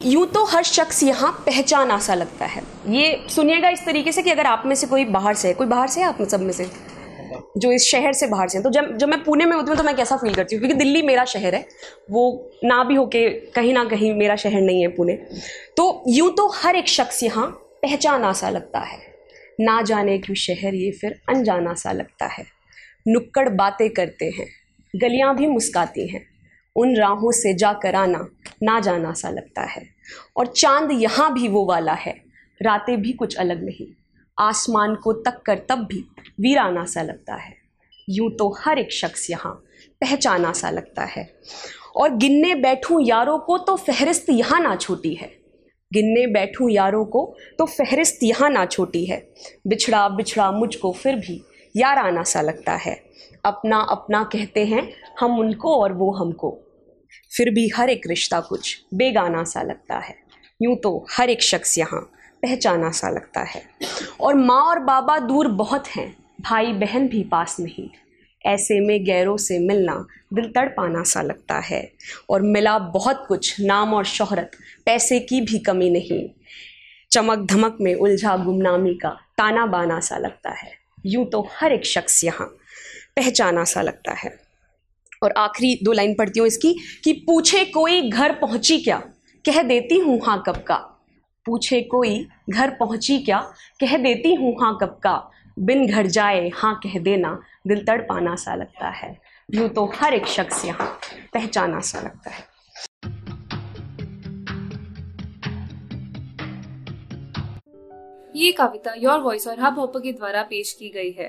यूँ तो हर शख्स यहाँ पहचान सा लगता है। ये सुनिएगा इस तरीके से कि अगर आप में से कोई बाहर से है, कोई बाहर से है आप में सब में से? जो इस शहर से बाहर से हैं। तो जब जब मैं पुणे में होती हूँ तो मैं कैसा फील करती हूँ? क्योंकि दिल्ली मेरा शहर है, वो ना भी हो के कहीं ना कहीं मेरा शहर नहीं है पुणे। तो यूँ तो हर एक शख्स यहाँ पहचान आसा लगता है। ना जाने क्यों शहर ये फिर अनजाना सा लगता है। नुक्कड़ बातें करते हैं, गलियाँ भी मुस्काती हैं। उन राहों से जाकर आना ना जाना सा लगता है। और चाँद यहाँ भी वो वाला है। रातें भी कुछ अलग नहीं। आसमान को तक कर तब भी वीराना सा लगता है। यूँ तो हर एक शख्स यहाँ पहचाना सा लगता है। और गिनने बैठूं यारों को तो फहरिस्त यहाँ ना छोटी है। गिनने बैठूं यारों को तो फहरिस्त यहाँ ना छोटी है। बिछड़ा बिछड़ा मुझको फिर भी यार आना सा लगता है। अपना अपना कहते हैं, हम उनको और वो हमको। फिर भी हर एक रिश्ता कुछ बेगाना सा लगता है। यूँ तो हर एक शख्स यहाँ पहचाना सा लगता है। और माँ और बाबा दूर बहुत हैं भाई बहन भी पास नहीं। ऐसे में गैरों से मिलना दिल तड़पाना सा लगता है। और मिला बहुत कुछ, नाम और शोहरत, पैसे की भी कमी नहीं। चमक धमक में उलझा गुमनामी का ताना बाना सा लगता है। यूँ तो हर एक शख्स यहाँ पहचाना सा लगता है। और आखिरी दो लाइन पढ़ती हूँ इसकी, कि पूछे कोई घर पहुँची क्या? कह देती हूँ हाँ कब का? पूछे कोई घर पहुँची क्या? कह देती हूँ हाँ कब का? बिन घर जाए हाँ कह देना। दिल तड़पाना सा लगता है। यूँ तो हर एक शख्स यहाँ पहचाना सा लगता है। ये कविता योर वॉइस और हब हॉपर के द्वारा पेश की गई है।